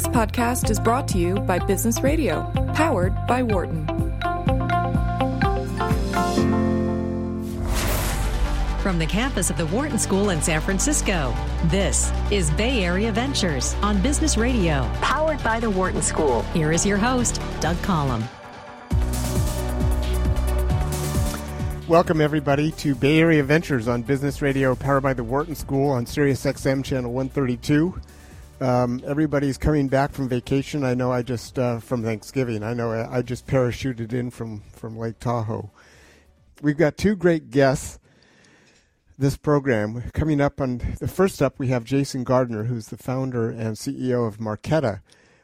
This podcast is brought to you by Business Radio, powered by Wharton. From the campus of the Wharton School in San Francisco, this is Bay Area Ventures on Business Radio, powered by the Wharton School. Here is your host, Doug Collom. Welcome, everybody, to Bay Area Ventures on Business Radio, powered by the Wharton School on Sirius XM Channel 132. Um, everybody's coming back from vacation. I know I just, uh, from Thanksgiving, I know I, I just parachuted in from, from Lake Tahoe. We've got two great guests this program. Coming up on the first up, we have Jason Gardner, who's the founder and CEO of Marqeta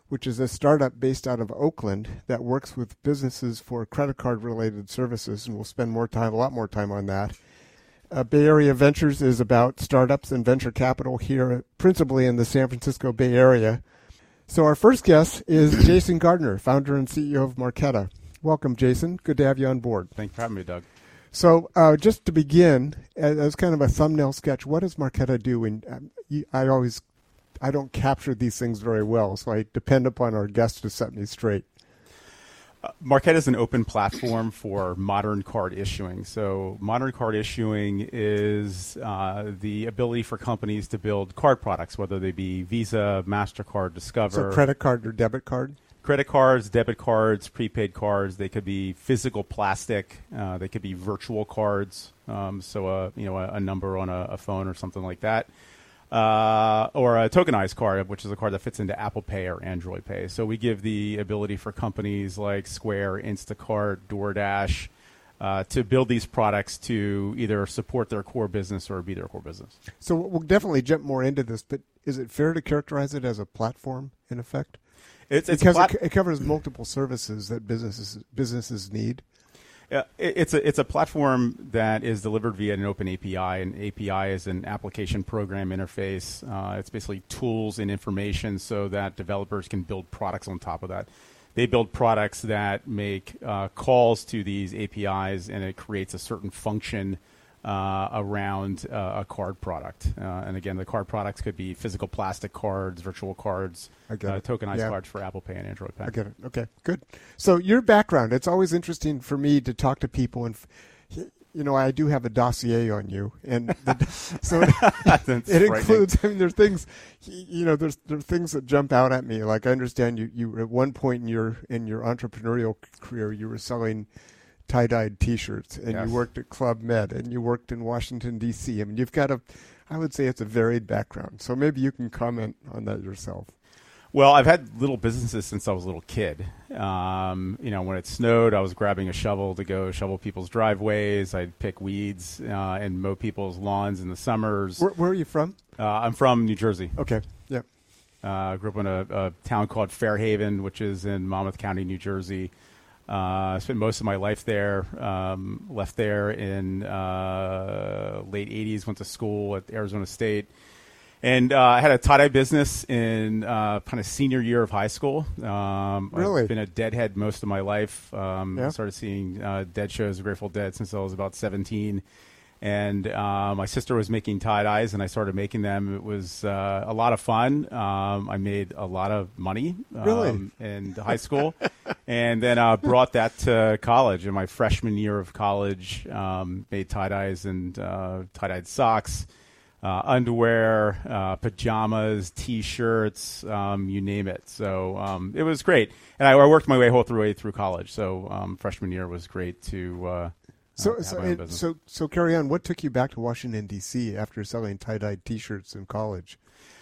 which is a startup based out of Oakland that works with businesses for credit card related services, and we'll spend more time, a lot more time on that. Uh, Bay Area Ventures is about startups and venture capital here, principally in the San Francisco Bay Area. So our first guest is Jason Gardner, founder and CEO of Marqeta. Welcome, Jason. Good to have you on board. Thanks for having me, Doug. So, uh, just to begin, as kind of a thumbnail sketch, what does Marqeta do? And um, I always I don't capture these things very well, so I depend upon our guests to set me straight. Uh, Marqeta is an open platform for modern card issuing. So, modern card issuing is uh, the ability for companies to build card products, whether they be Visa, MasterCard, Discover. So, credit card or debit card? Credit cards, debit cards, prepaid cards. They could be physical plastic. Uh, they could be virtual cards. Um, so, a, you know, a, a number on a, a phone or something like that uh, or a tokenized card, which is a card that fits into Apple Pay or Android Pay. So we give the ability for companies like Square, Instacart, DoorDash uh, to build these products to either support their core business or be their core business. So we'll definitely jump more into this, but is it fair to characterize it as a platform in effect? It's, it's because plat- it, it covers multiple services that businesses businesses need. It's a it's a platform that is delivered via an open API. An API is an application program interface. Uh, it's basically tools and information so that developers can build products on top of that. They build products that make uh, calls to these APIs, and it creates a certain function uh, around uh, a card product. Uh, and again, the card products could be physical plastic cards, virtual cards, uh, tokenized yeah. cards for Apple Pay and Android Pay. I get it. Okay, good. So your background, it's always interesting for me to talk to people and. you know, I do have a dossier on you, and the, so it, it includes. I mean, there's things, you know, there's there are things that jump out at me. Like I understand you, you at one point in your in your entrepreneurial career, you were selling tie-dyed T-shirts, and yes. you worked at Club Med, and you worked in Washington D.C. I mean, you've got a, I would say it's a varied background. So maybe you can comment on that yourself. Well, I've had little businesses since I was a little kid. Um, you know, when it snowed, I was grabbing a shovel to go shovel people's driveways. I'd pick weeds uh, and mow people's lawns in the summers. Where, where are you from? Uh, I'm from New Jersey. Okay. Yeah. Uh, I grew up in a, a, town called Fairhaven, which is in Monmouth County, New Jersey. Uh, I spent most of my life there. Um, left there in uh, late '80s. Went to school at Arizona State, and uh, I had a tie dye business in uh, kind of senior year of high school. Um, really, I've been a deadhead most of my life. Um, yeah. Started seeing uh, dead shows, Grateful Dead, since I was about 17 and uh, my sister was making tie dyes, and I started making them. It was uh, a lot of fun. Um, I made a lot of money um, really? in high school, and then uh, brought that to college. In my freshman year of college, um, made tie dyes and uh, tie dyed socks. Uh, underwear, uh, pajamas, T-shirts, um, you name it. So um, it was great, and I, I, worked my way whole through way through college. So um, freshman year was great to so, so, it, so, so carry on. What took you back to Washington D.C. after selling tie-dyed T-shirts in college?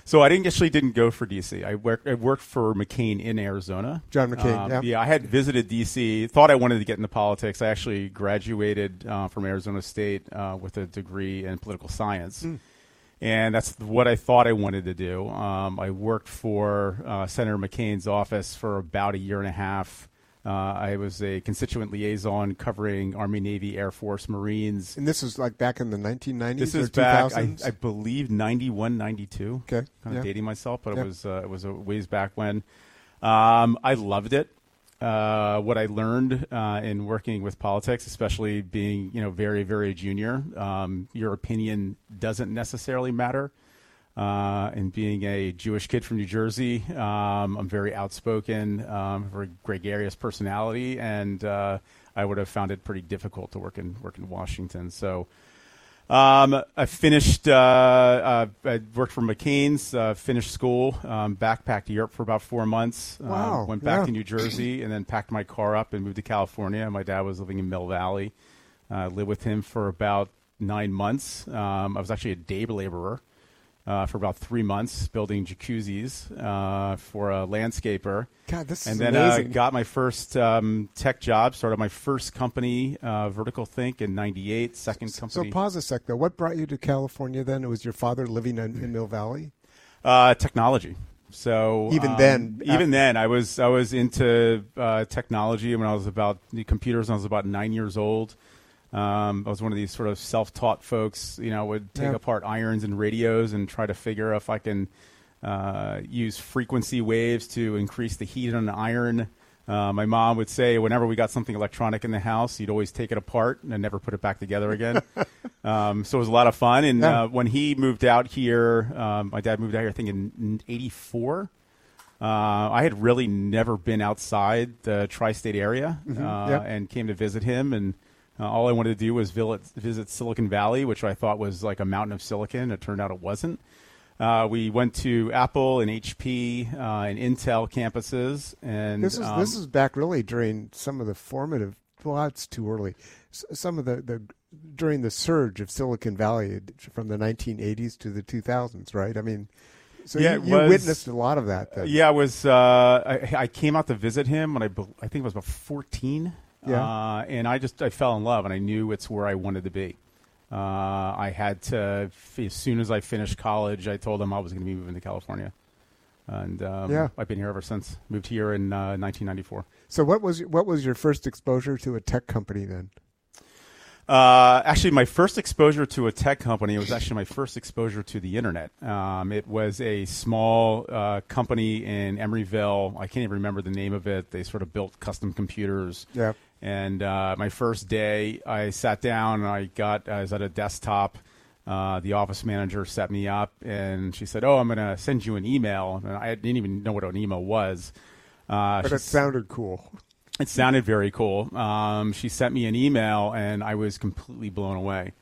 So I didn't actually didn't go for DC. I worked I worked for McCain in Arizona. John McCain. Um, yeah. yeah. I had visited DC. Thought I wanted to get into politics. I actually graduated uh, from Arizona State uh, with a degree in political science. Mm. And that's what I thought I wanted to do. Um, I worked for uh, Senator McCain's office for about a year and a half. Uh, I was a constituent liaison covering Army, Navy, Air Force, Marines. And this was like back in the 1990s This is back, I, I, believe, 91, 92. Okay. Kind of dating myself, but yeah. it was uh, it was a ways back when. Um, I loved it. Uh, what I learned uh, in working with politics, especially being you know very very junior, um, your opinion doesn't necessarily matter. Uh, and being a Jewish kid from New Jersey, um, I'm very outspoken, um, very gregarious personality, and uh, I would have found it pretty difficult to work in work in Washington. So. Um, I finished. Uh, uh, I worked for McCain's. Uh, finished school. Um, backpacked Europe for about four months. Um, Wow, went back yeah. to New Jersey and then packed my car up and moved to California. My dad was living in Mill Valley. Uh, lived with him for about nine months. Um, I was actually a day laborer uh, for about three months, building jacuzzis uh, for a landscaper. God, this is crazy. and is then uh, got my first um, tech job. Started my first company, uh, Vertical Think, in '98. Second so company. pause a sec though. What brought you to California then? It was your father living in, in Mill Valley. Uh, technology. So Even um, then, even af- then, I was I was into uh, technology when I was about the computers. When I was about nine years old. Um, I was one of these sort of self-taught folks. You know, would take Yeah. apart irons and radios and try to figure if I can uh, use frequency waves to increase the heat on an iron. Uh, my mom would say whenever we got something electronic in the house, you'd always take it apart and never put it back together again. um, so it was a lot of fun. And Yeah. uh, when he moved out here, um, my dad moved out here, I think in '84. Uh, I had really never been outside the tri-state area, uh, Mm-hmm. Yep. and came to visit him. And uh, all I wanted to do was visit, visit Silicon Valley, which I thought was like a mountain of silicon. It turned out it wasn't. Uh, we went to Apple and HP uh, and Intel campuses, and This is um, this is back really during some of the formative. Well, it's too early. S- some of the, the during the surge of Silicon Valley from the 1980s to the 2000s, right? I mean, so Yeah, you, you was- witnessed a lot of that. Then. Yeah, I was. Uh, I, I came out to visit him when I, I think it was about fourteen. Yeah. Uh, and I just I fell in love, and I knew it's where I wanted to be. Uh, I had to as soon as I finished college, I told them I was going to be moving to California, and um, Yeah. I've been here ever since. Moved here in uh, 1994. So what was what was your first exposure to a tech company then? Uh, actually, my first exposure to a tech company was actually my first exposure to the internet. Um, it was a small uh, company in Emeryville. I can't even remember the name of it. They sort of built custom computers. Yeah. And uh, my first day, I sat down and I got I was at a desktop. Uh, the office manager set me up, and she said, "Oh, I'm going to send you an email." And I didn't even know what an email was. Uh, But it sounded cool. it sounded very cool. Um, she sent me an email, and I was completely blown away.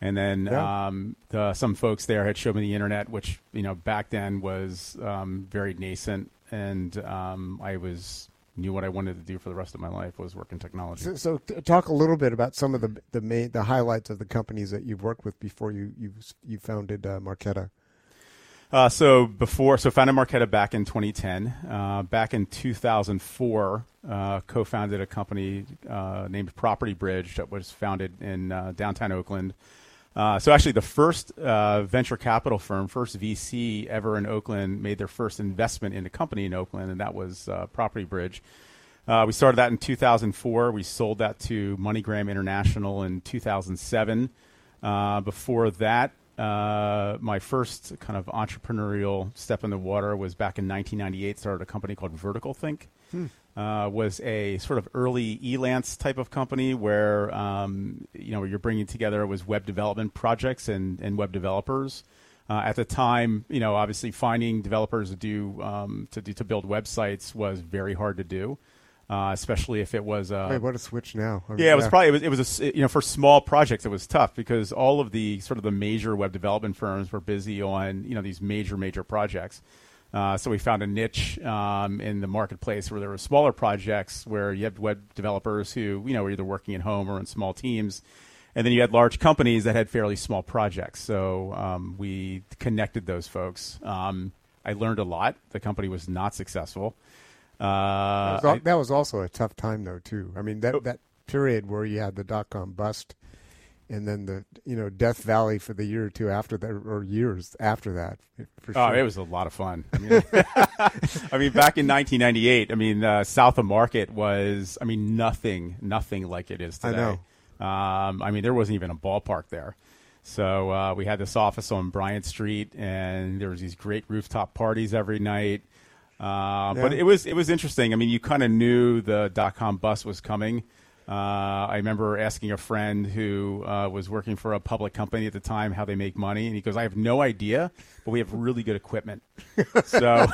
And then Yeah. um, the, some folks there had showed me the internet, which you know back then was um, very nascent, and um, I was knew what I wanted to do for the rest of my life was work in technology. So, so t- talk a little bit about some of the the main the highlights of the companies that you've worked with before you you you founded uh, Marqeta. Uh, so before, so founded Marqeta back in 2010. Uh, back in 2004, uh, co-founded a company uh, named Property Bridge that was founded in uh, downtown Oakland. Uh, so actually, the first uh, venture capital firm, first VC ever in Oakland, made their first investment in a company in Oakland, and that was uh, Property Bridge. Uh, we started that in 2004. We sold that to MoneyGram International in 2007. Uh, before that, my first kind of entrepreneurial step in the water was back in 1998. Started a company called Vertical Think. Uh, was a sort of early Elance type of company where um, you know you're bringing together was web development projects and, and web developers. Uh, at the time, you know, obviously finding developers to do um, to do, to build websites was very hard to do, uh, especially if it was uh, Wait, what a switch now! I mean, yeah, it was probably it was, it was a you know for small projects it was tough because all of the sort of the major web development firms were busy on you know these major major projects. Uh, so we found a niche um, in the marketplace where there were smaller projects where you had web developers who you know were either working at home or in small teams, and then you had large companies that had fairly small projects. So um, we connected those folks. Um, I learned a lot. The company was not successful. That Uh, was, al- I- that was also a tough time though too. I mean Oh. that that period where you had the dot com bust, and then the you know Death Valley for the year or two after that, or years after that. For Oh, it was a lot of fun. I mean, I mean, back in 1998, I mean, uh, South of Market was, I mean, nothing, nothing like it is today. I today. Um, I mean, there wasn't even a ballpark there. So uh, we had this office on Bryant Street, and there was these great rooftop parties every night. Uh, But it was it was interesting. I mean, you kind of knew the dot com bus was coming. Uh, I remember asking a friend who uh, was working for a public company at the time how they make money, and he goes, "I have no idea, but we have really good equipment." so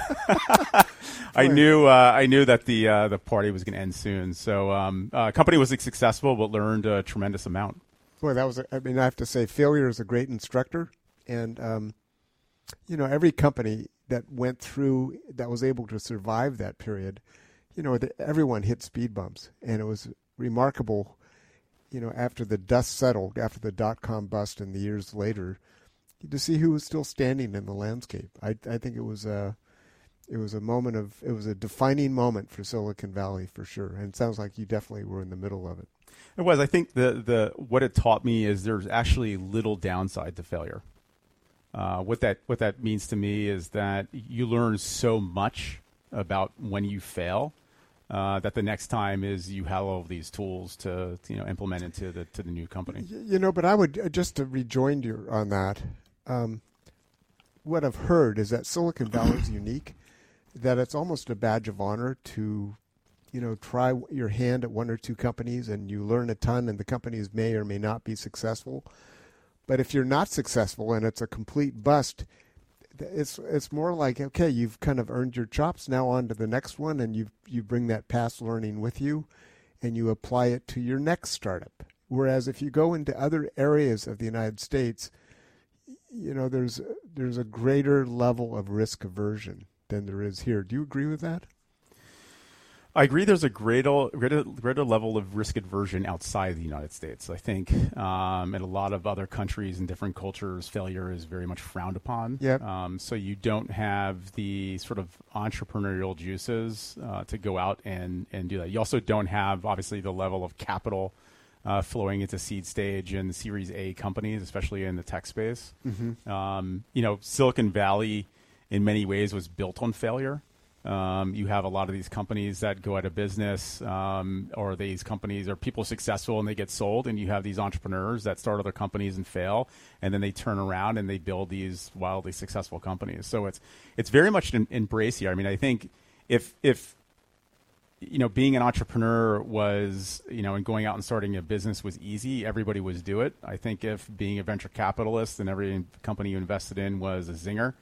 I knew uh, I knew that the uh, the party was going to end soon. So um, uh, company was successful, but learned a tremendous amount. Boy, that was. A, I mean, I have to say, failure is a great instructor, and um, you know, every company that went through that was able to survive that period, you know, the, everyone hit speed bumps, and it was remarkable. You know, after the dust settled, after the dot com bust, and the years later, to see who was still standing in the landscape. I, I think it was a, it was a moment of, it was a defining moment for Silicon Valley for sure. And it sounds like you definitely were in the middle of it. It was. I think the the what it taught me is there's actually little downside to failure. Uh, what that what that means to me is that you learn so much about when you fail uh, that the next time is you have all of these tools to, to, you know implement into the to the new company. You know, but I would uh, just to rejoin you on that. Um, what I've heard is that Silicon Valley is unique, that it's almost a badge of honor to, you know, try your hand at one or two companies and you learn a ton, and the companies may or may not be successful. But if you're not successful and it's a complete bust, it's it's more like okay, you've kind of earned your chops. Now on to the next one, and you you bring that past learning with you, and you apply it to your next startup. Whereas if you go into other areas of the United States, you know there's there's a greater level of risk aversion than there is here. Do you agree with that? I agree. There's a greater, greater, greater level of risk aversion outside the United States. I think um, in a lot of other countries and different cultures, failure is very much frowned upon. Yep. Um, so you don't have the sort of entrepreneurial juices uh, to go out and, and do that. You also don't have, obviously, the level of capital uh, flowing into seed stage and Series A companies, especially in the tech space. Mm-hmm. Um, you know, Silicon Valley, in many ways, was built on failure. Um, you have a lot of these companies that go out of business, um, or these companies are people successful and they get sold, and you have these entrepreneurs that start other companies and fail, and then they turn around and they build these wildly successful companies. So it's it's very much an embrace here. I mean, I think if if you know being an entrepreneur was you know and going out and starting a business was easy, everybody was do it. I think if being a venture capitalist and every company you invested in was a zinger,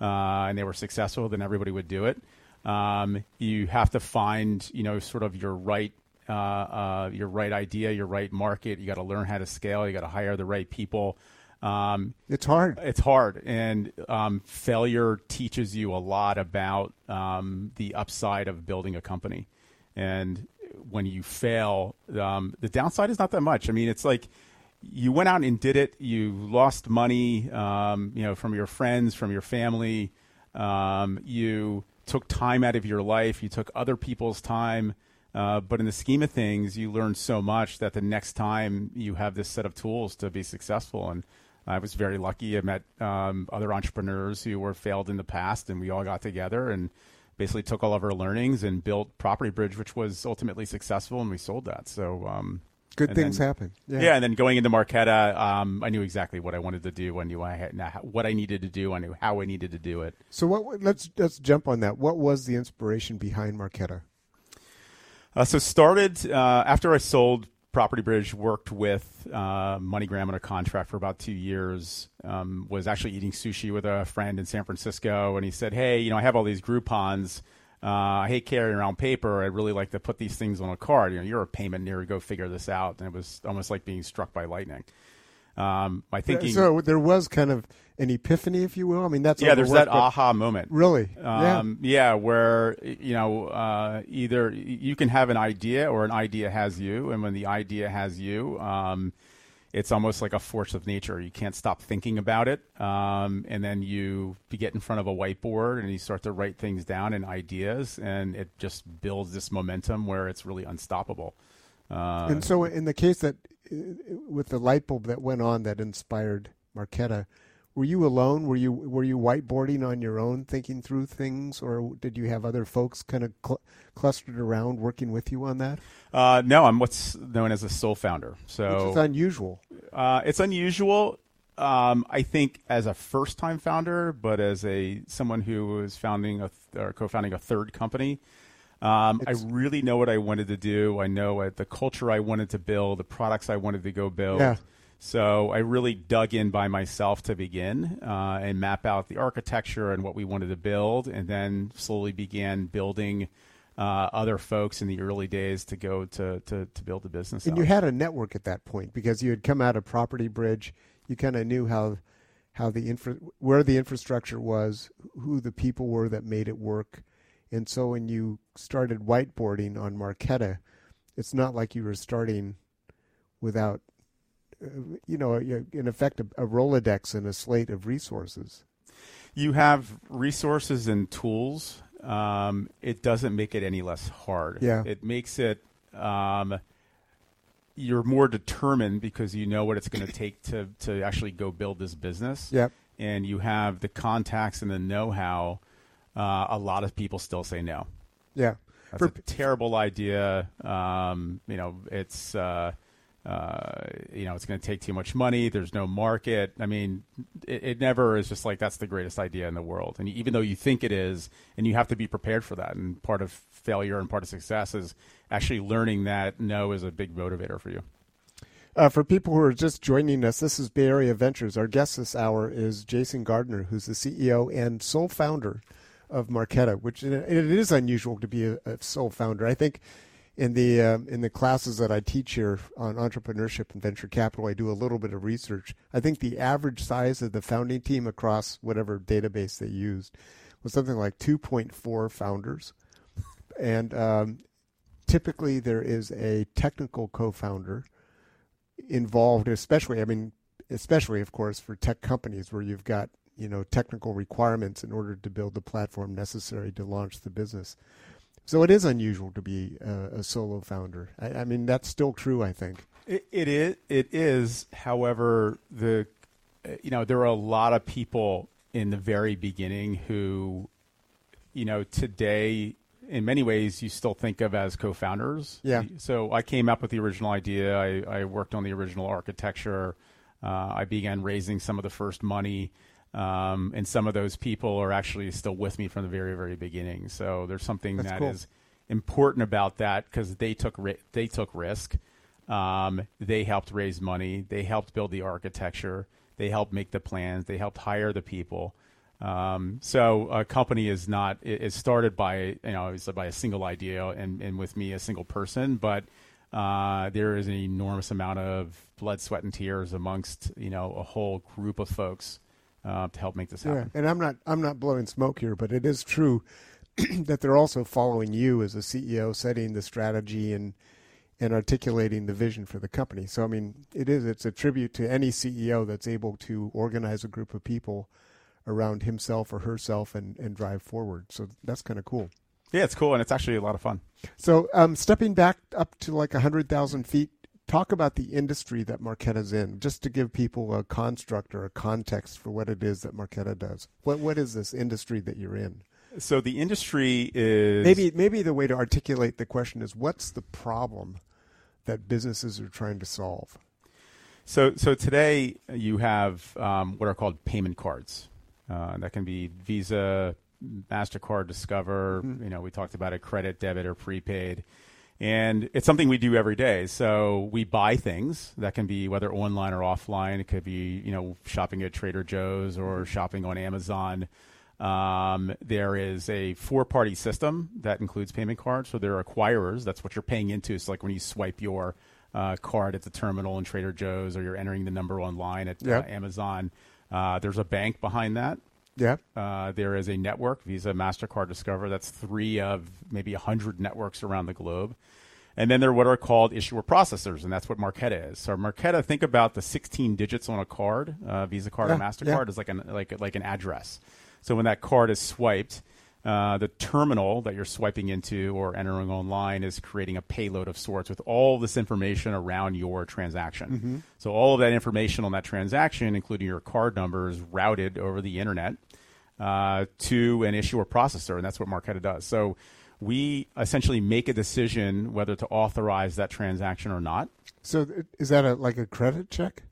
uh, and they were successful, then everybody would do it. Um, you have to find, you know, sort of your right, uh, uh, your right idea, your right market. You got to learn how to scale. You got to hire the right people. Um, it's hard. It's hard, and um, failure teaches you a lot about um, the upside of building a company. And when you fail, um, the downside is not that much. I mean, it's like you went out and did it. You lost money, um, you know, from your friends, from your family. Um, you took time out of your life, you took other people's time. Uh, but in the scheme of things, you learn so much that the next time you have this set of tools to be successful. And I was very lucky. I met um, other entrepreneurs who were failed in the past, and we all got together and basically took all of our learnings and built Property Bridge, which was ultimately successful, and we sold that. So um, good and things then- happen. Yeah. yeah, and then going into Marqeta, um, I knew exactly what I wanted to do. I knew I had what I needed to do. I knew how I needed to do it. So what? Let's let's jump on that. What was the inspiration behind Marqeta? Uh, so started uh, after I sold Property Bridge, worked with uh, MoneyGram on a contract for about two years. Um, was actually eating sushi with a friend in San Francisco, and he said, "Hey, you know, I have all these Groupons. Uh, I hate carrying around paper. I'd really like to put these things on a card. You know, you're a payment near. Go figure this out." And it was almost like being struck by lightning. Um, my thinking, So there was kind of an epiphany, if you will. I mean, that's yeah, there's that aha moment. Really? yeah. Um, yeah. where you know uh, either you can have an idea or an idea has you, and when the idea has you, um, it's almost like a force of nature. You can't stop thinking about it, um, and then you get in front of a whiteboard and you start to write things down and ideas, and it just builds this momentum where it's really unstoppable. Uh, and so, in the case that with the light bulb that went on that inspired Marqeta, were you alone? Were you were you whiteboarding on your own, thinking through things, or did you have other folks kind of cl- clustered around working with you on that? uh, no, I'm what's known as a sole founder. So is unusual. Uh, it's unusual. Um, I think as a first-time founder, but as a someone who was founding a th- or co-founding a third company, Um, I really know what I wanted to do. I know what the culture I wanted to build, the products I wanted to go build. Yeah. So I really dug in by myself to begin uh, and map out the architecture and what we wanted to build, and then slowly began building uh, other folks in the early days to go to to, to build the business. And out. you had a network at that point because you had come out of Property Bridge. You kind of knew how how the infra where the infrastructure was, who the people were that made it work, and so when you started whiteboarding on Marqeta, it's not like you were starting without, you know, in effect, a, a Rolodex and a slate of resources. you have resources and tools. Um, it doesn't make it any less hard. Yeah. It makes it. Um, you're more determined because you know what it's going to take to to actually go build this business. Yep. And you have the contacts and the know-how. Uh, a lot of people still say no. Yeah. That's For- a terrible idea. Um, you know, it's uh, uh, you know, it's going to take too much money. There's no market. I mean, it, it never is just like that's the greatest idea in the world. And even though you think it is, and you have to be prepared for that. And part of failure and part of success is actually learning that no is a big motivator for you. Uh, for people who are just joining us, this is Bay Area Ventures. Our guest this hour is Jason Gardner, who's the CEO and sole founder of Marqeta, which it it is unusual to be a, a sole founder. I think in the um, in the classes that I teach here on entrepreneurship and venture capital, I do a little bit of research. I think the average size of the founding team across whatever database they used was something like 2.4 founders, and um, typically there is a technical co-founder involved, especially, I mean, especially, of course, for tech companies where you've got, you know, technical requirements in order to build the platform necessary to launch the business. So it is unusual to be a, a solo founder. I, I mean, that's still true, I think. It, it is. It is. However, the you know there are a lot of people in the very beginning who, you know, today in many ways you still think of as co-founders. Yeah. So I came up with the original idea. I, I worked on the original architecture. Uh, I began raising some of the first money. Um, and some of those people are actually still with me from the very, very beginning. So there's something That's that cool. is important about that because they took ri- they took risk. Um, they helped raise money. They helped build the architecture. They helped make the plans. They helped hire the people. Um, so a company is not it- it's started by you know it's by a single idea and, and with me a single person, but uh, there is an enormous amount of blood, sweat, and tears amongst you know a whole group of folks uh, to help make this Yeah, happen. and I'm not I'm not blowing smoke here, but it is true that they're also following you as a CEO, setting the strategy and and articulating the vision for the company. So I mean, it is it's a tribute to any CEO that's able to organize a group of people around himself or herself and and drive forward. So that's kind of cool. Yeah, it's cool and it's actually a lot of fun. So um, stepping back up to like hundred thousand feet, talk about the industry that Marqeta's in, just to give people a construct or a context for what it is that Marqeta does. What what is this industry that you're in? So the industry is Maybe maybe the way to articulate the question is what's the problem that businesses are trying to solve? So, so today you have um, what are called payment cards. Uh, that can be Visa, Mastercard, Discover. You know, we talked about a credit, debit, or prepaid. And it's something we do every day. So we buy things that can be whether online or offline. It could be you know shopping at Trader Joe's or shopping on Amazon. Um, there is a four-party system that includes payment cards. So there are acquirers. That's what you're paying into. It's like when you swipe your uh, card at the terminal in Trader Joe's, or you're entering the number online at Yeah. uh, Amazon. Uh, there's a bank behind that. Yeah. Uh, there is a network, Visa, Mastercard, Discover. That's three of maybe hundred networks around the globe. And then there are what are called issuer processors, and that's what Marqeta is. So Marqeta, think about the 16 digits on a card, uh, Visa card or Mastercard, yeah. is like an like like an address. So when that card is swiped, uh, the terminal that you're swiping into or entering online is creating a payload of sorts with all this information around your transaction. Mm-hmm. So all of that information on that transaction, including your card number, is routed over the internet uh, to an issuer processor, and that's what Marqeta does. So we essentially make a decision whether to authorize that transaction or not. So is that a like a credit check?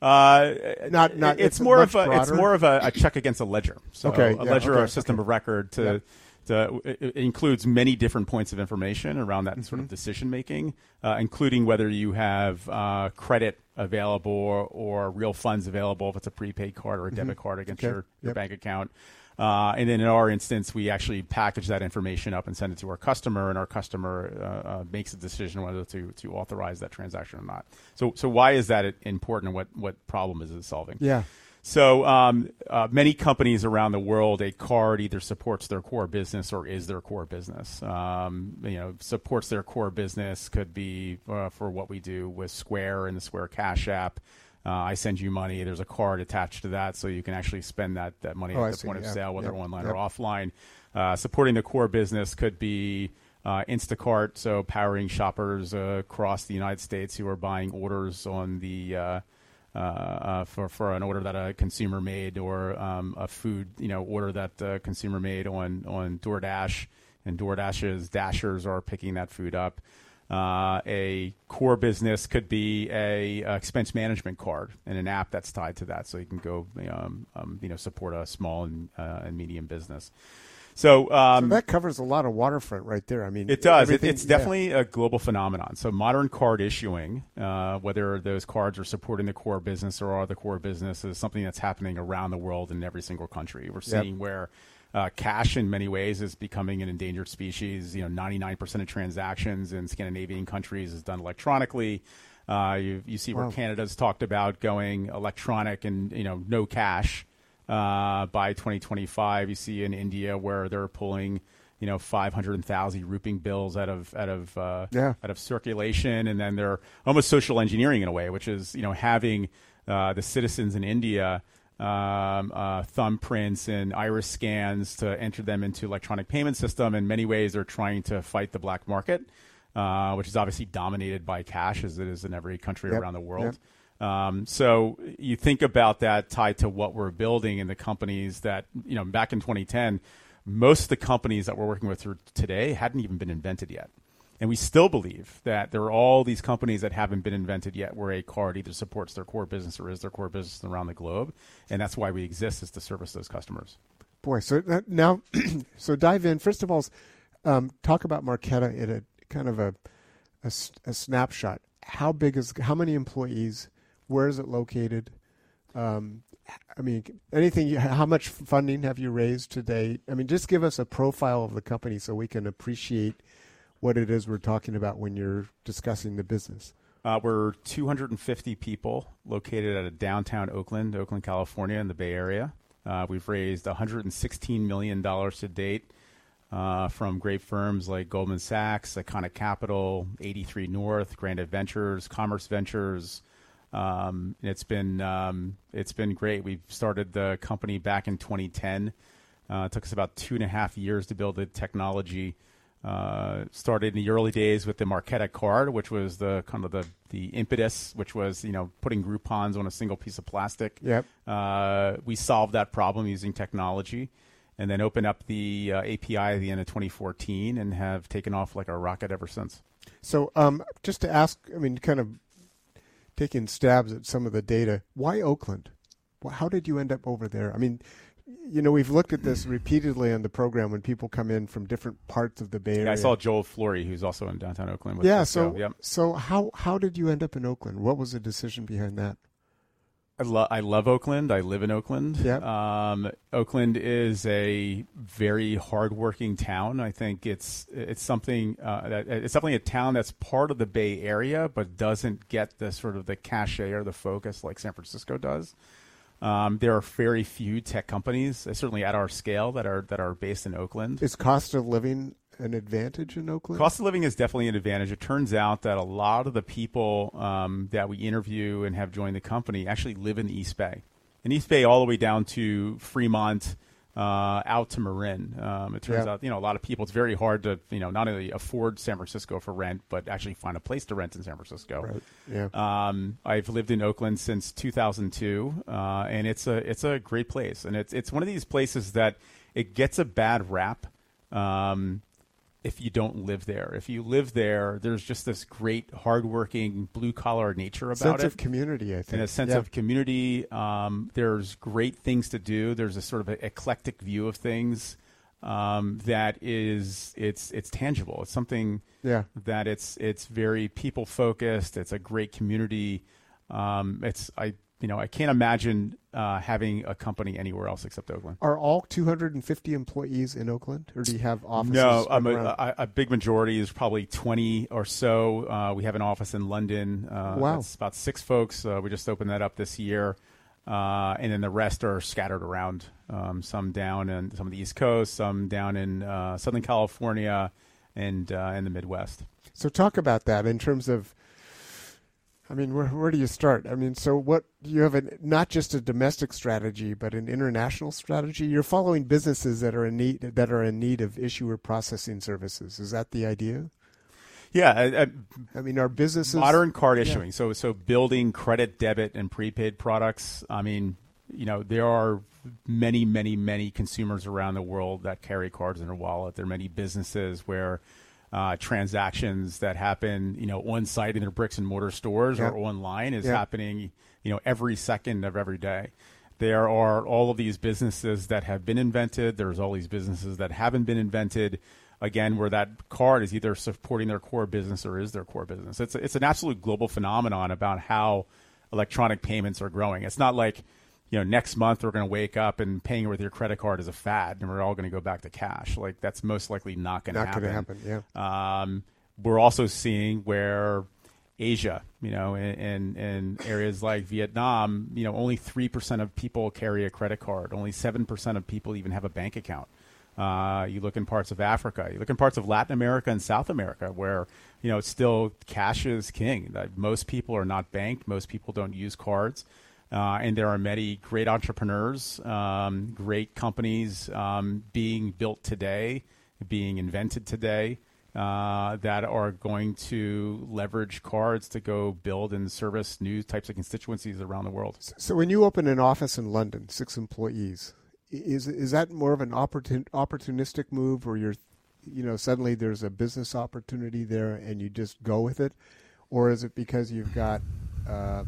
Uh, Not- not- it's, it's more of a it's more of a, a check against a ledger. So Okay, a yeah, ledger or a system okay. of record to Yeah. uh, it includes many different points of information around that mm-hmm. sort of mm-hmm. decision making, uh, including whether you have uh, credit available or, real funds available if it's a prepaid card or a debit mm-hmm. card against okay. your, your yep. bank account. Uh, and then in our instance, we actually package that information up and send it to our customer, and our customer uh, uh, makes a decision whether to, to authorize that transaction or not. So, so why is that important, and what, what problem is it solving? Yeah. So um, uh, many companies around the world, a card either supports their core business or is their core business. Um, you know, supports their core business could be uh, for what we do with Square and the Square Cash App. Uh, I send you money. There's a card attached to that, so you can actually spend that, that money oh, at the point of sale, whether yep. online yep. or offline. Uh, supporting the core business could be uh, Instacart, so powering shoppers uh, across the United States who are buying orders on the uh, uh, for for an order that a consumer made or um, a food you know order that a consumer made on on DoorDash, and DoorDash's dashers are picking that food up. Uh, a core business could be a, a, expense management card and an app that's tied to that, so you can go um, um, you know support a small and, uh, and medium business. So, um, so, that covers a lot of waterfront right there. I mean, it does. It, it's definitely yeah. a global phenomenon. So modern card issuing, uh, whether those cards are supporting the core business or are the core business, is something that's happening around the world in every single country. We're seeing yep. where uh, cash, in many ways, is becoming an endangered species. You know, 99% of transactions in Scandinavian countries is done electronically. Uh, you, you see where wow. Canada's talked about going electronic and you know no cash uh, by 2025. You see in India where they're pulling you know 500,000 rupee bills out of out of uh, yeah. out of circulation, and then they're almost social engineering in a way, which is you know having uh, the citizens in India. Um, uh, thumbprints and iris scans to enter them into electronic payment system. In many ways, they're trying to fight the black market, uh, which is obviously dominated by cash, as it is in every country yep. around the world. Yep. Um, so you think about that tied to what we're building in the companies that you know back in 2010, most of the companies that we're working with today hadn't even been invented yet. And we still believe that there are all these companies that haven't been invented yet where a card either supports their core business or is their core business around the globe. And that's why we exist is to service those customers. Boy, so now, so dive in. First of all, um, talk about Marqeta in a kind of a, a, a snapshot. How big is, how many employees? Where is it located? Um, I mean, anything? You, how much funding have you raised to date? I mean, just give us a profile of the company so we can appreciate what it is we're talking about when you're discussing the business. Uh, we're 250 people located at a downtown Oakland, Oakland, California, in the Bay Area. Uh, we've raised 116 million dollars to date uh, from great firms like Goldman Sachs, ICONIQ Capital, 83 North, Granite Ventures, Commerce Ventures, um, it's been um, it's been great. We started the company back in 2010. Uh, it took us about two and a half years to build the technology. Uh, started in the early days with the Marqeta card, which was the kind of the, the impetus, which was you know putting Groupons on a single piece of plastic. Yep. Uh, we solved that problem using technology, and then opened up the uh, API at the end of 2014, and have taken off like a rocket ever since. So, um, just to ask, I mean, kind of taking stabs at some of the data. Why Oakland? How did you end up over there? I mean, you know, we've looked at this repeatedly on the program when people come in from different parts of the Bay Area. Yeah, I saw Joel Flory, who's also in downtown Oakland. yeah, so yep. so how how did you end up in Oakland? What was the decision behind that? I, lo- I love Oakland. I live in Oakland. Yeah. Um, Oakland is a very hardworking town. I think it's it's something uh, that it's definitely a town that's part of the Bay Area, but doesn't get the sort of the cachet or the focus like San Francisco does. Um, there are very few tech companies, certainly at our scale, that are that are based in Oakland. Is cost of living an advantage in Oakland? Cost of living is definitely an advantage. It turns out that a lot of the people um, that we interview and have joined the company actually live in the East Bay. In East Bay, all the way down to Fremont, uh, out to Marin. Um, it turns yeah. out, you know, a lot of people, it's very hard to, you know, not only afford San Francisco for rent, but actually find a place to rent in San Francisco. Right. Yeah. Um, I've lived in Oakland since 2002, uh, and it's a it's a great place, and it's it's one of these places that it gets a bad rap. Um, if you don't live there. If you live there, there's just this great, hardworking, blue collar nature about sense it. Sense of community, I think. And a sense yeah. of community. Um, there's great things to do. There's a sort of an eclectic view of things. um, that is it's it's tangible. It's something Yeah. that it's it's very people focused. It's a great community. Um, it's I you know I can't imagine uh, having a company anywhere else except Oakland. Are all 250 employees in Oakland, or do you have offices? No, um, a, a, a big majority is probably 20 or so. Uh, we have an office in London. Uh, Wow. That's about six folks. Uh, we just opened that up this year. Uh, and then the rest are scattered around. Um, some down in some of the East Coast, some down in uh, Southern California, and uh, in the Midwest. So talk about that in terms of. I mean, where where do you start? I mean, so what you have a not just a domestic strategy, but an international strategy. You're following businesses that are in need that are in need of issuer processing services. Is that the idea? Yeah, I, I, I mean, are businesses modern card issuing. So so building credit, debit, and prepaid products. I mean, you know, there are many, many, many consumers around the world that carry cards in their wallet. There are many businesses where uh, transactions that happen, you know, on site in their bricks and mortar stores or online is happening, you know, every second of every day. There are all of these businesses that have been invented. There's all these businesses that haven't been invented. Again, where that card is either supporting their core business or is their core business. It's it's an absolute global phenomenon about how electronic payments are growing. It's not like you know next month we're going to wake up and paying with your credit card is a fad and we're all going to go back to cash. Like that's most likely not going to happen. Not happen. gonna happen, yeah. Um, we're also seeing where Asia, you know, in, in, in areas like Vietnam, you know, only 3% of people carry a credit card. Only 7% of people even have a bank account. Uh, you look in parts of Africa, you look in parts of Latin America and South America where, you know, it's still cash is king. That most people are not banked. Most people don't use cards. Uh, and there are many great entrepreneurs, um, great companies um, being built today, being invented today uh, that are going to leverage cards to go build and service new types of constituencies around the world. So when you open an office in London, six employees, is is that more of an opportun, opportunistic move, or you're, you know, suddenly there's a business opportunity there and you just go with it, or is it because you've got uh,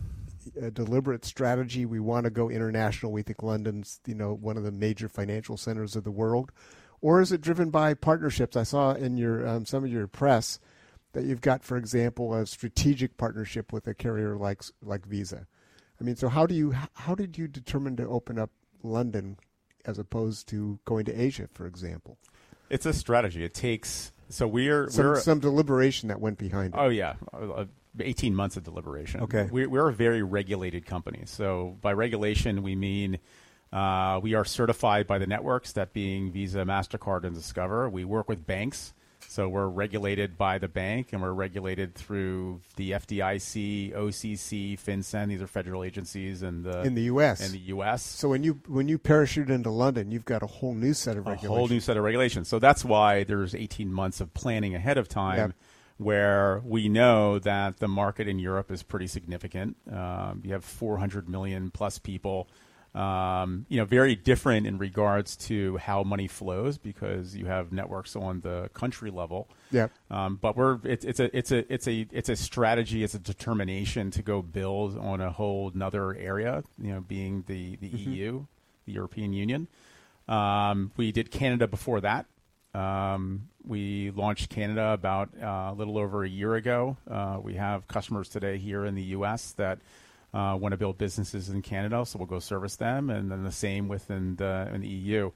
a deliberate strategy? We want to go international. We think London's, you know, one of the major financial centers of the world, or is it driven by partnerships? I saw in your um, some of your press that you've got, for example, a strategic partnership with a carrier like like Visa. I mean, so how do you how did you determine to open up London as opposed to going to Asia, for example? It's a strategy. It takes so we're Some, we're some deliberation that went behind it. Oh yeah, uh, eighteen months of deliberation. Okay. we're, we're a very regulated company. So by regulation, we mean uh, we are certified by the networks, that being Visa, Mastercard, and Discover. We work with banks, so we're regulated by the bank, and we're regulated through the FDIC, OCC, FinCEN. These are federal agencies in the In the US. In the U.S. So when you when you parachute into London, you've got a whole new set of a regulations. whole new set of regulations. So that's why there's 18 months of planning ahead of time, Yep. where we know that the market in Europe is pretty significant. Um, you have 400 million plus people. Um, you know, very different in regards to how money flows because you have networks on the country level. Yep. Um, but we're it's, it's a it's a it's a it's a strategy. It's a determination to go build on a whole another area. You know, being the the EU, the European Union. Um, we did Canada before that. Um, we launched Canada about uh, a little over a year ago. Uh, we have customers today here in the U.S. that uh, want to build businesses in Canada, so we'll go service them, and then the same within the, in the EU.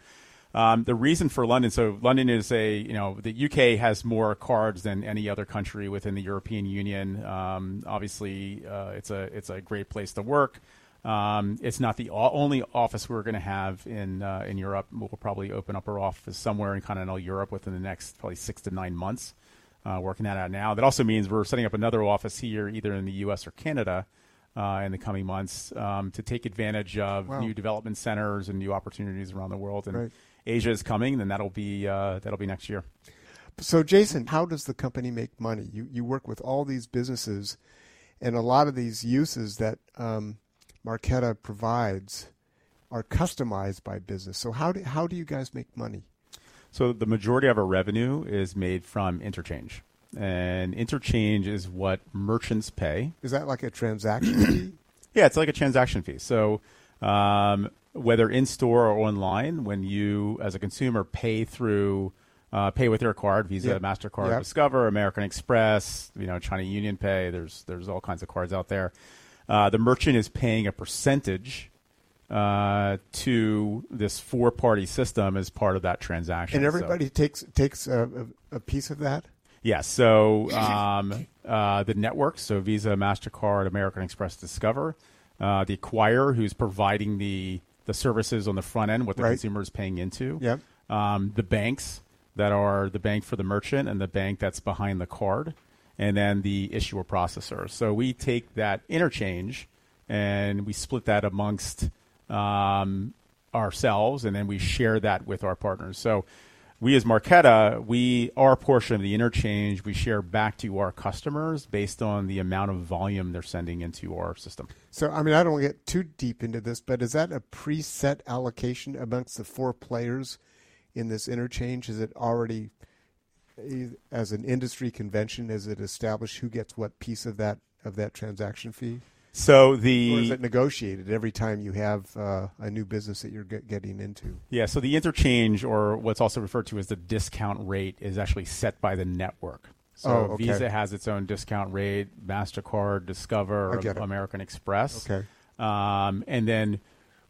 Um, the reason for London, so London is a, you know, the UK has more cards than any other country within the European Union. Um, obviously, uh, it's a it's a great place to work. Um, it's not the only office we're going to have in uh, in Europe. We'll probably open up our office somewhere in continental Europe within the next probably six to nine months. Uh, working that out now. That also means we're setting up another office here, either in the U.S. or Canada, uh, in the coming months um, to take advantage of Wow. new development centers and new opportunities around the world. And Right. Asia is coming, then that'll be uh, that'll be next year. So, Jason, how does the company make money? You you work with all these businesses, and a lot of these uses that um, Marqeta provides are customized by business. So, how do how do you guys make money? So the majority of our revenue is made from interchange, and interchange is what merchants pay. Is that like a transaction fee? Yeah, it's like a transaction fee. So um, whether in store or online, when you as a consumer pay through uh, pay with your card, Visa, Yep. Mastercard, Yep. Discover, American Express, you know, China Union Pay. There's there's all kinds of cards out there. Uh, the merchant is paying a percentage uh, to this four-party system as part of that transaction. And So- everybody takes takes a, a, a piece of that. Yes. So um, uh, the networks, so Visa, Mastercard, American Express, Discover, uh, the acquirer who's providing the the services on the front end, what the Right. consumer is paying into. Yep. Um, the banks that are the bank for the merchant and the bank that's behind the card, and then the issuer processor. So we take that interchange and we split that amongst um, ourselves, and then we share that with our partners. So we as Marqeta, we our portion of the interchange we share back to our customers based on the amount of volume they're sending into our system. So I mean, I don't want to get too deep into this, but is that a preset allocation amongst the four players in this interchange? Is it already as an industry convention? Is it established who gets what piece of that of that transaction fee? So Or is the it negotiated every time you have uh, a new business that you're get, getting into? yeah, so the interchange or what's also referred to as the discount rate is actually set by the network. So Oh, okay. Visa has its own discount rate, Mastercard, Discover, it. American Express. Okay. Um, and then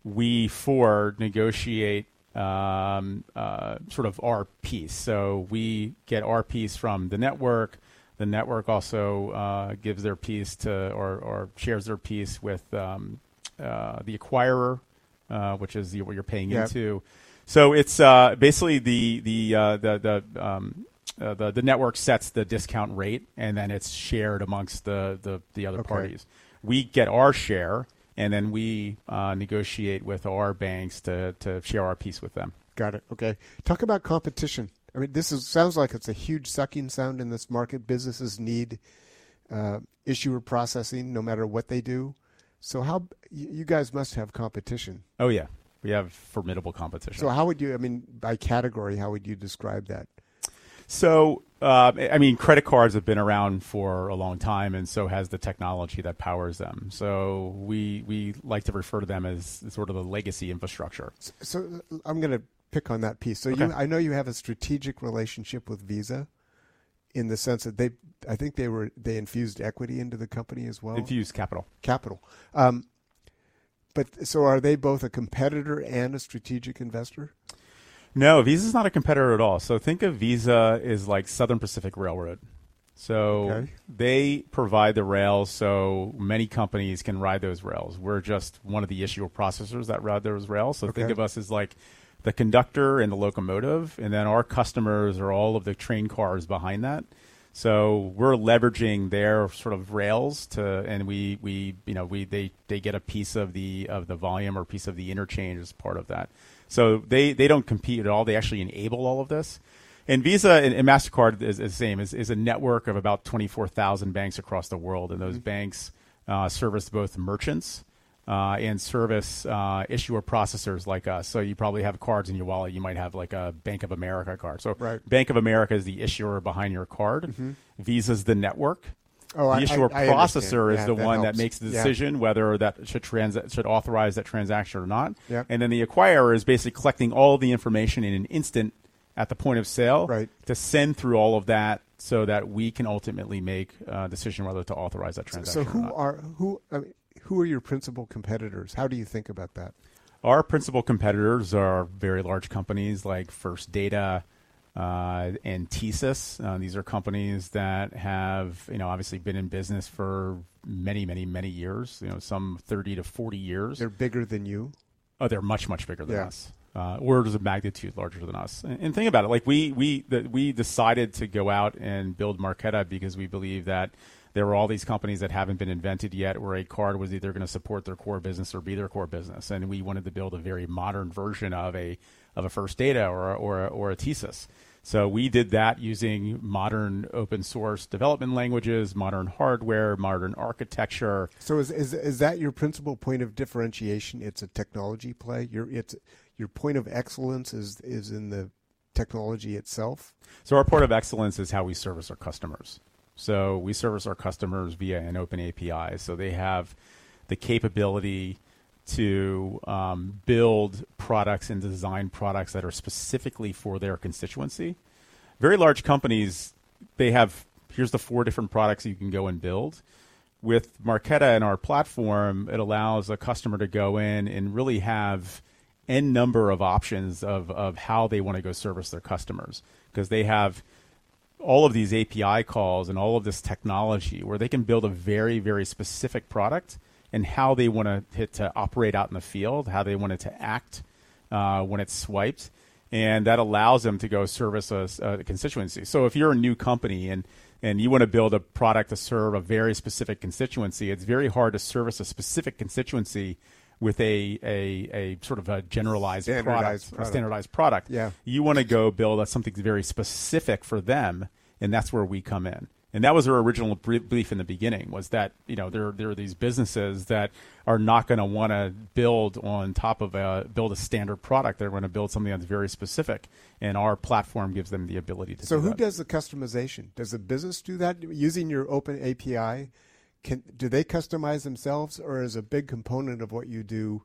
we four negotiate um, uh, sort of our piece. So we get our piece from the network. The network also uh, gives their piece to or, or shares their piece with um, uh, the acquirer, uh, which is the, what you're paying Yep. into. So it's uh, basically the the uh, the the, um, uh, the the network sets the discount rate, and then it's shared amongst the the, the other Okay. parties. We get our share, and then we uh, negotiate with our banks to to share our piece with them. Got it. Okay. Talk about competition. I mean, this is sounds like it's a huge sucking sound in this market. Businesses need uh, issuer processing, no matter what they do. So, how you guys must have competition. Oh yeah, we have formidable competition. So, how would you? I mean, by category, how would you describe that? So, uh, I mean, credit cards have been around for a long time, and so has the technology that powers them. So, we we like to refer to them as sort of the legacy infrastructure. So, I'm going to pick on that piece. So, Okay. you, I know you have a strategic relationship with Visa, in the sense that they, I think they were they infused equity into the company as well. Infused capital. capital. Um, but so are they both a competitor and a strategic investor? No, Visa is not a competitor at all. So think of Visa as like Southern Pacific Railroad. So Okay. they provide the rails so many companies can ride those rails. We're just one of the issuer processors that ride those rails. So think of us as like the conductor and the locomotive, and then our customers are all of the train cars behind that. So we're leveraging their sort of rails to, and we, we you know we they, they get a piece of the of the volume or piece of the interchange as part of that. So they, they don't compete at all. They actually enable all of this. And Visa and, and Mastercard is, is the same. is is a network of about twenty four thousand banks across the world, and those banks uh, service both merchants uh, and service uh, issuer processors like us. So you probably have cards in your wallet. You might have like a Bank of America card. So Right. Bank of America is the issuer behind your card. Visa's the network. Oh, the I- issuer I- I processor understand. is the that one that makes the Yeah. decision whether that should trans- should authorize that transaction or not. Yep. And then the acquirer is basically collecting all the information in an instant at the point of sale Right. to send through all of that so that we can ultimately make a decision whether to authorize that So transaction. or who not. are who? I mean, who are your principal competitors? How do you think about that? Our principal competitors are very large companies like First Data uh, and TSYS. Uh, these are companies that have, you know, obviously been in business for many, many, many years. You know, some thirty to forty years. They're bigger than you. Oh, they're much much bigger than Yeah. us. Uh, orders of magnitude larger than us. And, and think about it, like we we the, we decided to go out and build Marqeta because we believe that there were all these companies that haven't been invented yet, where a card was either going to support their core business or be their core business, and we wanted to build a very modern version of a of a First Data or a, or a, or a TSYS. So we did that using modern open source development languages, modern hardware, modern architecture, So is is is that your principal point of differentiation? It's a technology play. Your it's your point of excellence is is in the technology itself. So our point of excellence is how we service our customers. So we service our customers via an open API. So they have the capability to um, build products and design products that are specifically for their constituency. Very large companies, they have here's the four different products you can go and build. With Marqeta and our platform, it allows a customer to go in and really have n number of options of, of how they want to go service their customers because they have all of these API calls and all of this technology where they can build a very, very specific product and how they want to to operate out in the field, how they want it to act uh, when it's swiped, and that allows them to go service a, a, constituency. So if you're a new company and and you want to build a product to serve a very specific constituency, it's very hard to service a specific constituency with a, a, a sort of a generalized standardized product, product, a standardized product. Yeah. You want to go build something very specific for them, and that's where we come in. And that was our original belief in the beginning was that you know there there are these businesses that are not going to want to build on top of a build a standard product. They're going to build something that's very specific, and our platform gives them the ability to. So do who that. does the customization? Does the business do that using your open API? Can do they customize themselves, or is a big component of what you do?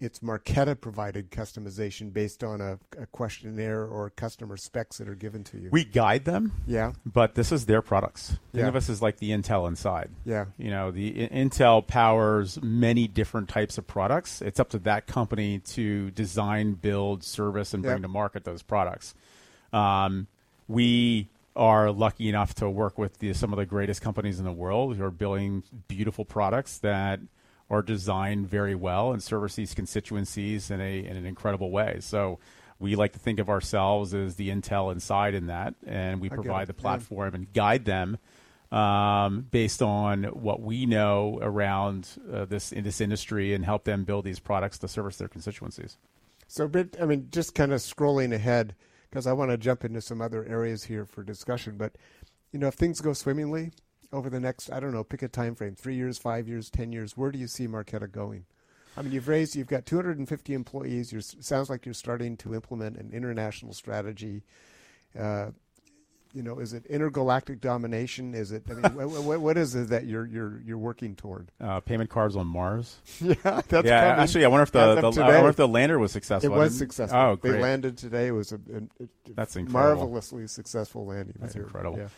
it's Marqeta provided customization based on a, a, questionnaire or customer specs that are given to you. We guide them. Yeah. But this is their products. Think Yeah. of us as like the Intel inside. Yeah. You know, the Intel powers many different types of products. It's up to that company to design, build, service, and bring Yeah. to market those products. Um, we are lucky enough to work with the, some of the greatest companies in the world who are building beautiful products that are designed very well and service these constituencies in a in an incredible way. So we like to think of ourselves as the intel inside in that, and we I provide the yeah. platform and guide them um, based on what we know around uh, this in this industry and help them build these products to service their constituencies. So, but I mean, just kind of scrolling ahead because I want to jump into some other areas here for discussion. But you know, if things go swimmingly over the next, I don't know, pick a time frame: three years, five years, ten years. Where do you see Marqeta going? I mean, you've raised, you've got 250 employees. You're sounds like you're starting to implement an international strategy. Uh, you know, is it intergalactic domination? Is it? I mean, what, what, what is it that you're you're you're working toward? Uh, payment cards on Mars. yeah, that's yeah, coming. actually, I wonder if the, the I wonder if the lander was successful. I was successful. Oh, great. they landed today. It was a, a, a That's incredible. marvelously successful landing. That's incredible. Yeah.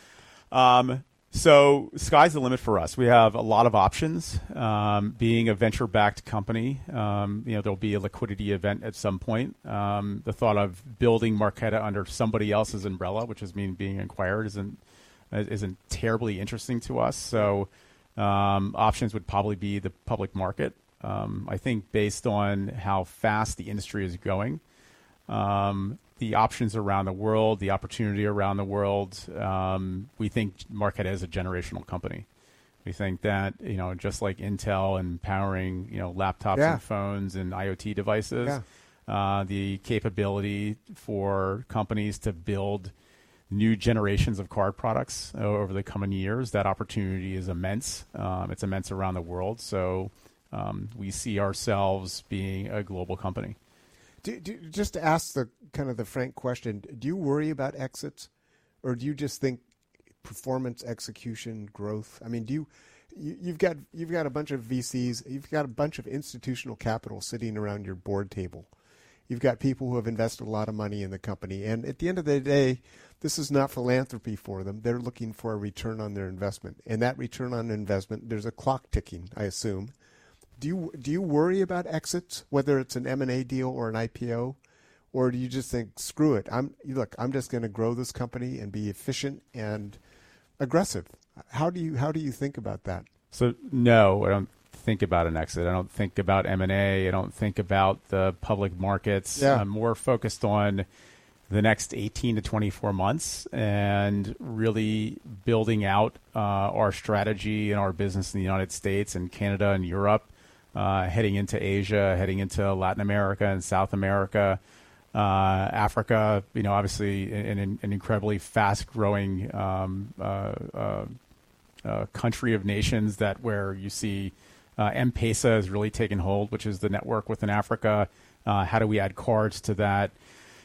Um, so sky's the limit for us. We have a lot of options. Um, being a venture-backed company, um, you know, there'll be a liquidity event at some point. Um, the thought of building Marqeta under somebody else's umbrella, which is mean being acquired, isn't isn't terribly interesting to us. So um, options would probably be the public market. Um, I think based on how fast the industry is going, um, the options around the world, the opportunity around the world. Um, we think Marqeta is a generational company. We think that you know, just like Intel and powering you know laptops Yeah. and phones and IoT devices, Yeah. uh, the capability for companies to build new generations of card products uh, over the coming years. That opportunity is immense. Um, it's immense around the world. So um, we see ourselves being a global company. Do, do, just to ask the kind of the frank question, do you worry about exits, or do you just think performance, execution, growth? I mean, do you, you you've got you've got a bunch of VCs, you've got a bunch of institutional capital sitting around your board table. You've got people who have invested a lot of money in the company, and at the end of the day, this is not philanthropy for them. They're looking for a return on their investment, and that return on investment, there's a clock ticking, I assume. Do you do you worry about exits, whether it's an M and A deal or an IPO, or do you just think screw it? I'm look, I'm just going to grow this company and be efficient and aggressive. How do you how do you think about that? So no, I don't think about an exit. I don't think about M and A. I don't think about the public markets. Yeah. I'm more focused on the next 18 to 24 months and really building out uh, our strategy and our business in the United States and Canada and Europe, uh, heading into Asia, heading into Latin America and South America. Uh, Africa, you know, obviously an, an, incredibly fast-growing um, uh, uh, uh, country of nations that where you see uh, M-Pesa has really taken hold, which is the network within Africa. Uh, how do we add cards to that?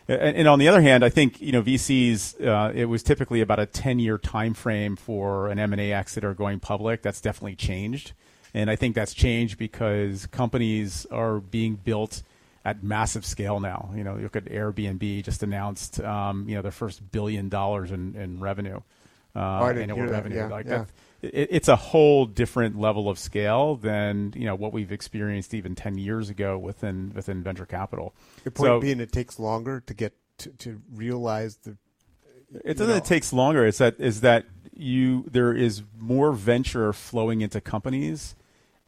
And, and on the other hand, I think you know VCs. Uh, it was typically about a ten-year time frame for an M and A exit or going public. That's definitely changed, And I think that's changed because companies are being built at massive scale now. You know, look at Airbnb just announced, um, you know, their first billion dollars in, in revenue, uh, Oh, annual revenue. Yeah, like yeah. that, it, it's a whole different level of scale than you know what we've experienced even ten years ago within within venture capital. The point So- being, it takes longer to get to, to realize the. It doesn't. know. It takes longer. It's that is that you there is more venture flowing into companies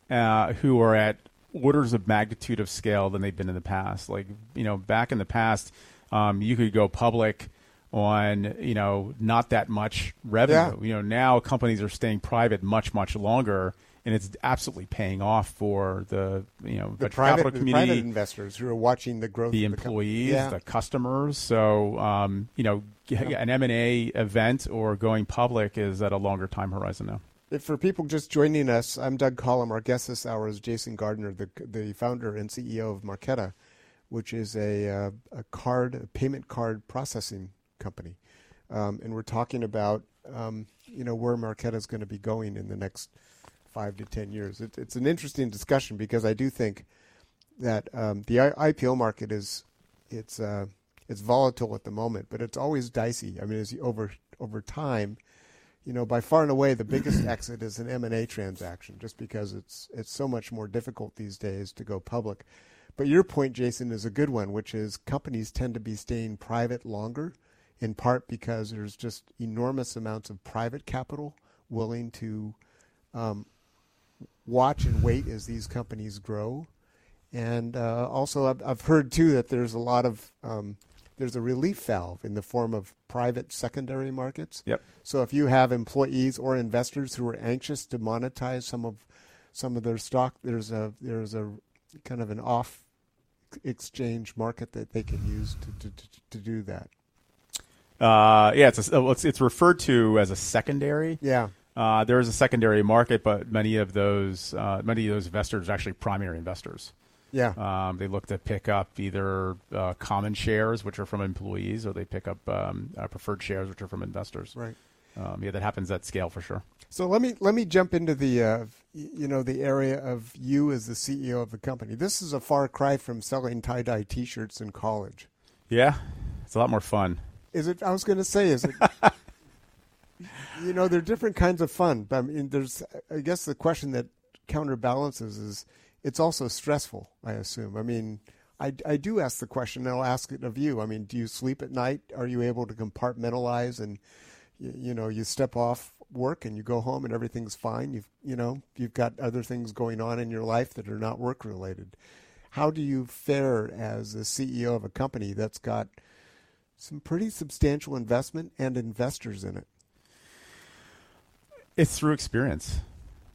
uh, who are at orders of magnitude of scale than they've been in the past. Like you know, back in the past, um, you could go public on you know not that much revenue. Yeah. You know, now companies are staying private much much longer. And it's absolutely paying off for the you know The private, capital the community private investors who are watching the growth the of the employees, yeah. the customers. So, um, you know, g- an M and A event or going public is at a longer time horizon now. For people just joining us, I'm Doug Collom. Our guest this hour is Jason Gardner, the the founder and CEO of Marqeta, which is a uh, a card a payment card processing company, um, and we're talking about um, you know where Marqeta is going to be going in the next five to ten years. It, it's an interesting discussion because I do think that um, the I- IPO market is it's uh, it's volatile at the moment, but it's always dicey. I mean, over over time, you know, by far and away the biggest exit is an M and A transaction, just because it's it's so much more difficult these days to go public. But your point, Jason, is a good one, which is companies tend to be staying private longer, in part because there's just enormous amounts of private capital willing to um, watch and wait as these companies grow. And uh, also, I've, I've heard too that there's a lot of um, there's a relief valve in the form of private secondary markets. Yep. So if you have employees or investors who are anxious to monetize some of some of their stock, there's a there's a kind of an off exchange market that they can use to to, to, do that. Uh, yeah, it's, a, it's it's referred to as a secondary. Yeah. Uh, there is a secondary market, but many of those uh, many of those investors are actually primary investors. Yeah. Um, they look to pick up either uh, common shares, which are from employees, or they pick up um, uh, preferred shares, which are from investors. Right. Um, yeah, that happens at scale for sure. So let me let me jump into the uh, you know the area of you as the CEO of the company. This is a far cry from selling tie dye T-shirts in college. Yeah, it's a lot more fun. Is it? I was going to say, is it? you know, there are different kinds of fun, but I mean, there's. I guess the question that counterbalances is it's also stressful. I assume. I mean, I, I do ask the question, and I'll ask it of you. I mean, do you sleep at night? Are you able to compartmentalize and you, you know you step off work and you go home and everything's fine? You've you know you've got other things going on in your life that are not work related. How do you fare as a CEO of a company that's got some pretty substantial investment and investors in it. It's through experience.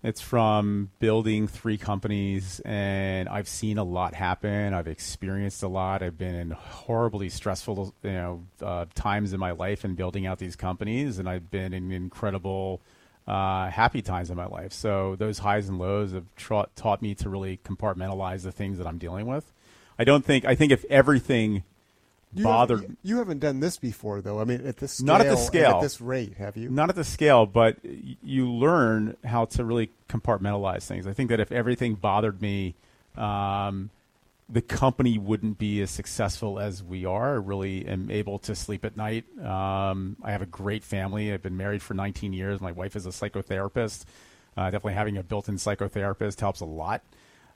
It's from building three companies, and I've seen a lot happen. I've experienced a lot. I've been in horribly stressful, you know, uh, times in my life in building out these companies, and I've been in incredible, uh, happy times in my life. So those highs and lows have tra- taught me to really compartmentalize the things that I'm dealing with. I don't think. I think if everything You bothered Haven't, you haven't done this before, though. I mean, at this scale, Not at the scale. at this rate, have you? Not at the scale, but you learn how to really compartmentalize things. I think that if everything bothered me, um, the company wouldn't be as successful as we are. I really am able to sleep at night. Um, I have a great family. I've been married for 19 years. My wife is a psychotherapist. Uh, definitely having a built-in psychotherapist helps a lot.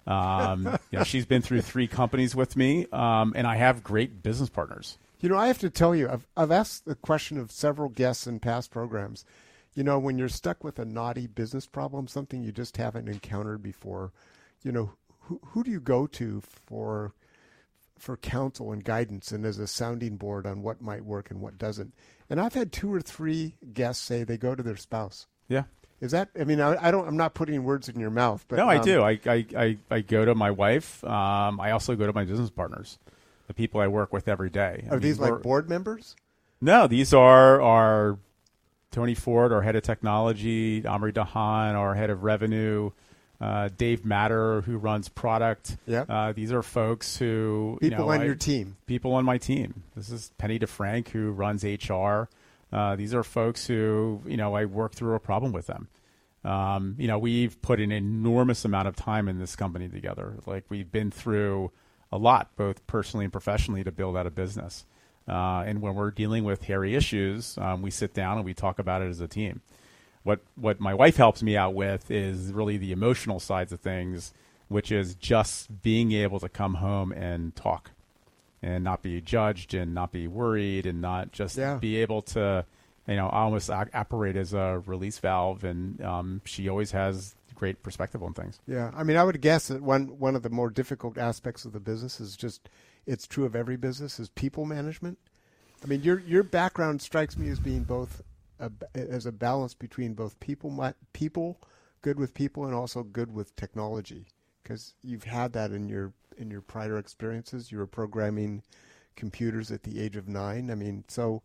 Um, you know, she's been through three companies with me, um, and I have great business partners. You know, I have to tell you, I've I've asked the question of several guests in past programs. You know, when you're stuck with a naughty business problem, something you just haven't encountered before, you know, who who do you go to for for counsel and guidance and as a sounding board on what might work and what doesn't? And I've had two or three guests say they go to their spouse. Yeah. Is that? I mean, I, I don't. I'm not putting words in your mouth, but no, I um, do. I, I, I, I go to my wife. Um, I also go to my business partners, the people I work with every day. I Are mean, these like board members? No, these are our Tony Ford, our head of technology, Amri Dahan, our head of revenue, uh, Dave Matter, who runs product. Yeah. Uh, these are folks who you People know, on I- your team. People on my team. This is Penny DeFrank, who runs HR. Uh, these are folks who you know I work through a problem with them. Um, you know, we've put an enormous amount of time in this company together. Like we've been through a lot, both personally and professionally, to build out a business. Uh, and when we're dealing with hairy issues, um, we sit down and we talk about it as a team. What what my wife helps me out with is really the emotional sides of things, which is just being able to come home and talk, and not be judged and not be worried and not just Yeah. be able to, you know, almost ac- operate as a release valve. And um, she always has great perspective on things. Yeah, I mean, I would guess that one one of the more difficult aspects of the business is just it's true of every business is people management. I mean, your your background strikes me as being both a, as a balance between both people people good with people and also good with technology because you've had that in your in your prior experiences. You were programming computers at the age of nine. I mean, so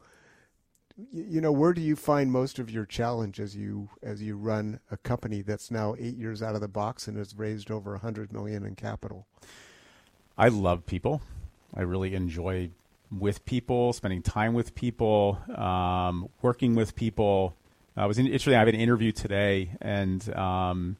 you know where do you find most of your challenge as you as you run a company that's now eight years out of the box and has raised over a hundred million in capital I love people. I really enjoy with people, spending time with people, um, working with people. I was in, interesting. I have an interview today, and um,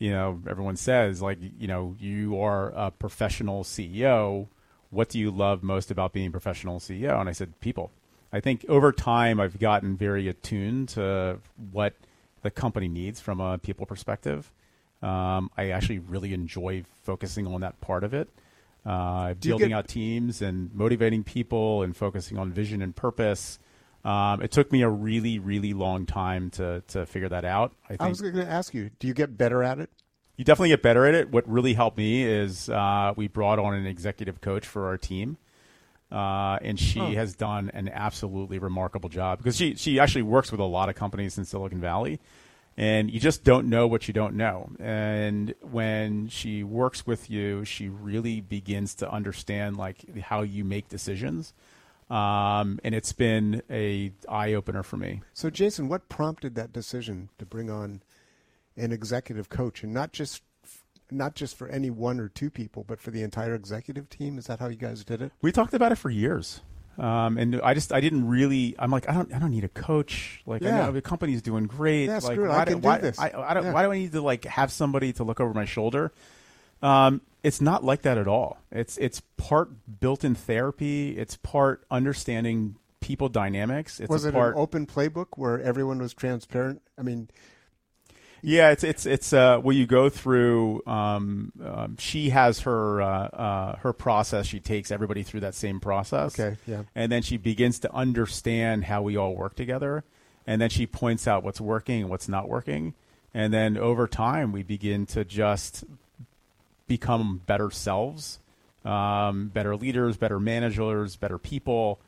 you know, everyone says like, you know, you are a professional CEO. What do you love most about being a professional CEO? And I said, people. I think over time, I've gotten very attuned to what the company needs from a people perspective. Um, I actually really enjoy focusing on that part of it uh, building get- out teams and motivating people and focusing on vision and purpose. Um, it took me a really, really long time to to figure that out. I think i was going to ask you do you get better at it you definitely get better at it. What really helped me is uh, we brought on an executive coach for our team, uh, and she Oh. has done an absolutely remarkable job because she she actually works with a lot of companies in Silicon Valley, and you just don't know what you don't know. And when she works with you, she really begins to understand like how you make decisions. Um, and it's been a eye opener for me. so jason what prompted that decision to bring on an executive coach and not just not just for any one or two people but for the entire executive team is that how you guys did it We talked about it for years. Um, and I just I didn't really I'm like I don't I don't need a coach like I Yeah. know the company's doing great Yeah, like screw it, why I do, can do why, this. I, I don't Yeah. why do I need to like have somebody to look over my shoulder um, it's not like that at all it's it's part built-in therapy it's part understanding people dynamics it's was a it part an open playbook where everyone was transparent i mean Yeah, it's it's it's uh, where you go through. Um, um, she has her uh, uh, her process. She takes everybody through that same process. Okay, yeah. And then she begins to understand how we all work together, and then she points out what's working and what's not working, and then over time we begin to just become better selves, um, better leaders, better managers, better people.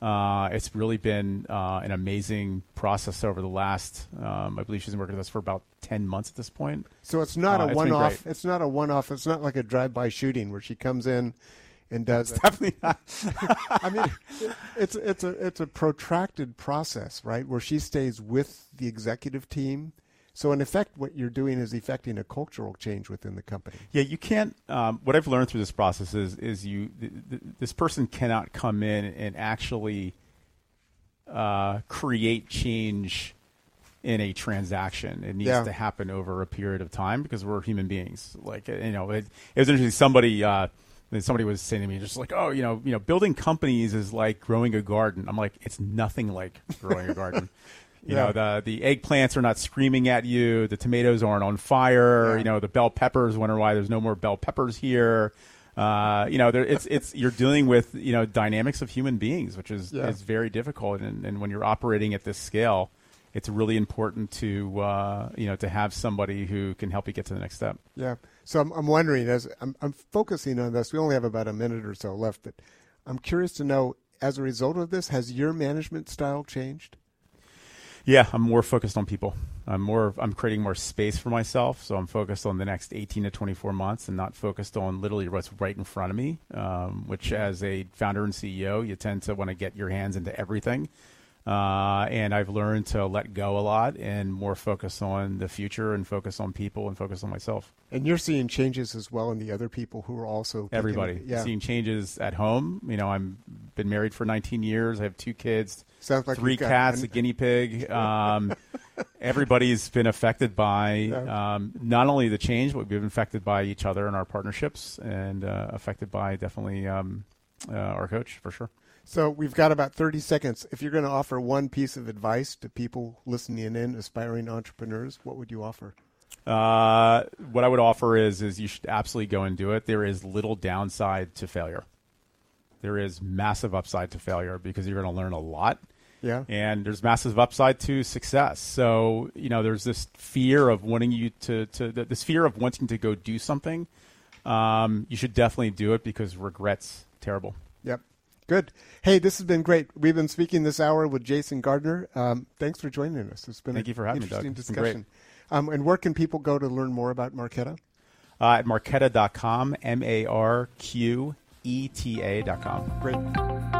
Uh, it's really been uh, an amazing process over the last. Um, I believe she's been working with us for about ten months at this point. So it's not Uh, a it's one-off. It's not a one-off. It's not like a drive-by shooting where she comes in and does. Definitely not. I mean, it- it's it's a it's a protracted process, right? Where she stays with the executive team. So in effect, what you're doing is effecting a cultural change within the company. Yeah, you can't. Um, what I've learned through this process is is you th- th- this person cannot come in and actually uh, create change in a transaction. It needs Yeah. to happen over a period of time because we're human beings. Like you know, it, it was interesting. Somebody. Uh, Somebody was saying to me, just like, oh, you know, you know, building companies is like growing a garden. I'm like, it's nothing like growing a garden. You Yeah. know, the the eggplants are not screaming at you. The tomatoes aren't on fire. Yeah. You know, the bell peppers wonder why there's no more bell peppers here. Uh, you know, there, it's it's you're dealing with you know dynamics of human beings, which is Yeah. is very difficult. And, and when you're operating at this scale, it's really important to uh, you know to have somebody who can help you get to the next step. Yeah. So I'm, I'm wondering, as I'm, I'm focusing on this, we only have about a minute or so left, but I'm curious to know, as a result of this, has your management style changed? Yeah, I'm more focused on people. I'm more. I'm creating more space for myself, so I'm focused on the next 18 to 24 months, and not focused on literally what's right in front of me. Um, which, as a founder and CEO, you tend to want to get your hands into everything. Uh, and I've learned to let go a lot and more focus on the future and focus on people and focus on myself. And you're seeing changes as well in the other people who are also picking- Everybody Yeah. seeing changes at home. You know, I'm been married for 19 years. I have two kids, Sounds like three cats, an- a guinea pig. Um, everybody's been affected by um, not only the change, but we've been affected by each other and our partnerships, and uh, affected by definitely um, uh, our coach for sure. So we've got about 30 seconds. If you're going to offer one piece of advice to people listening in, aspiring entrepreneurs, what would you offer? Uh, what I would offer is is you should absolutely go and do it. There is little downside to failure. There is massive upside to failure because you're going to learn a lot. Yeah. And there's massive upside to success. So, you know, there's this fear of wanting you to, to this fear of wanting to go do something. Um, you should definitely do it because regret's terrible. Yep. Good. Hey, this has been great. We've been speaking this hour with Jason Gardner. Um, thanks for joining us. It's been Thank a you for having me, Doug. Discussion. Um, and where can people go to learn more about Marqeta? Uh, at marqeta.com, M A R Q E T A.com. Great.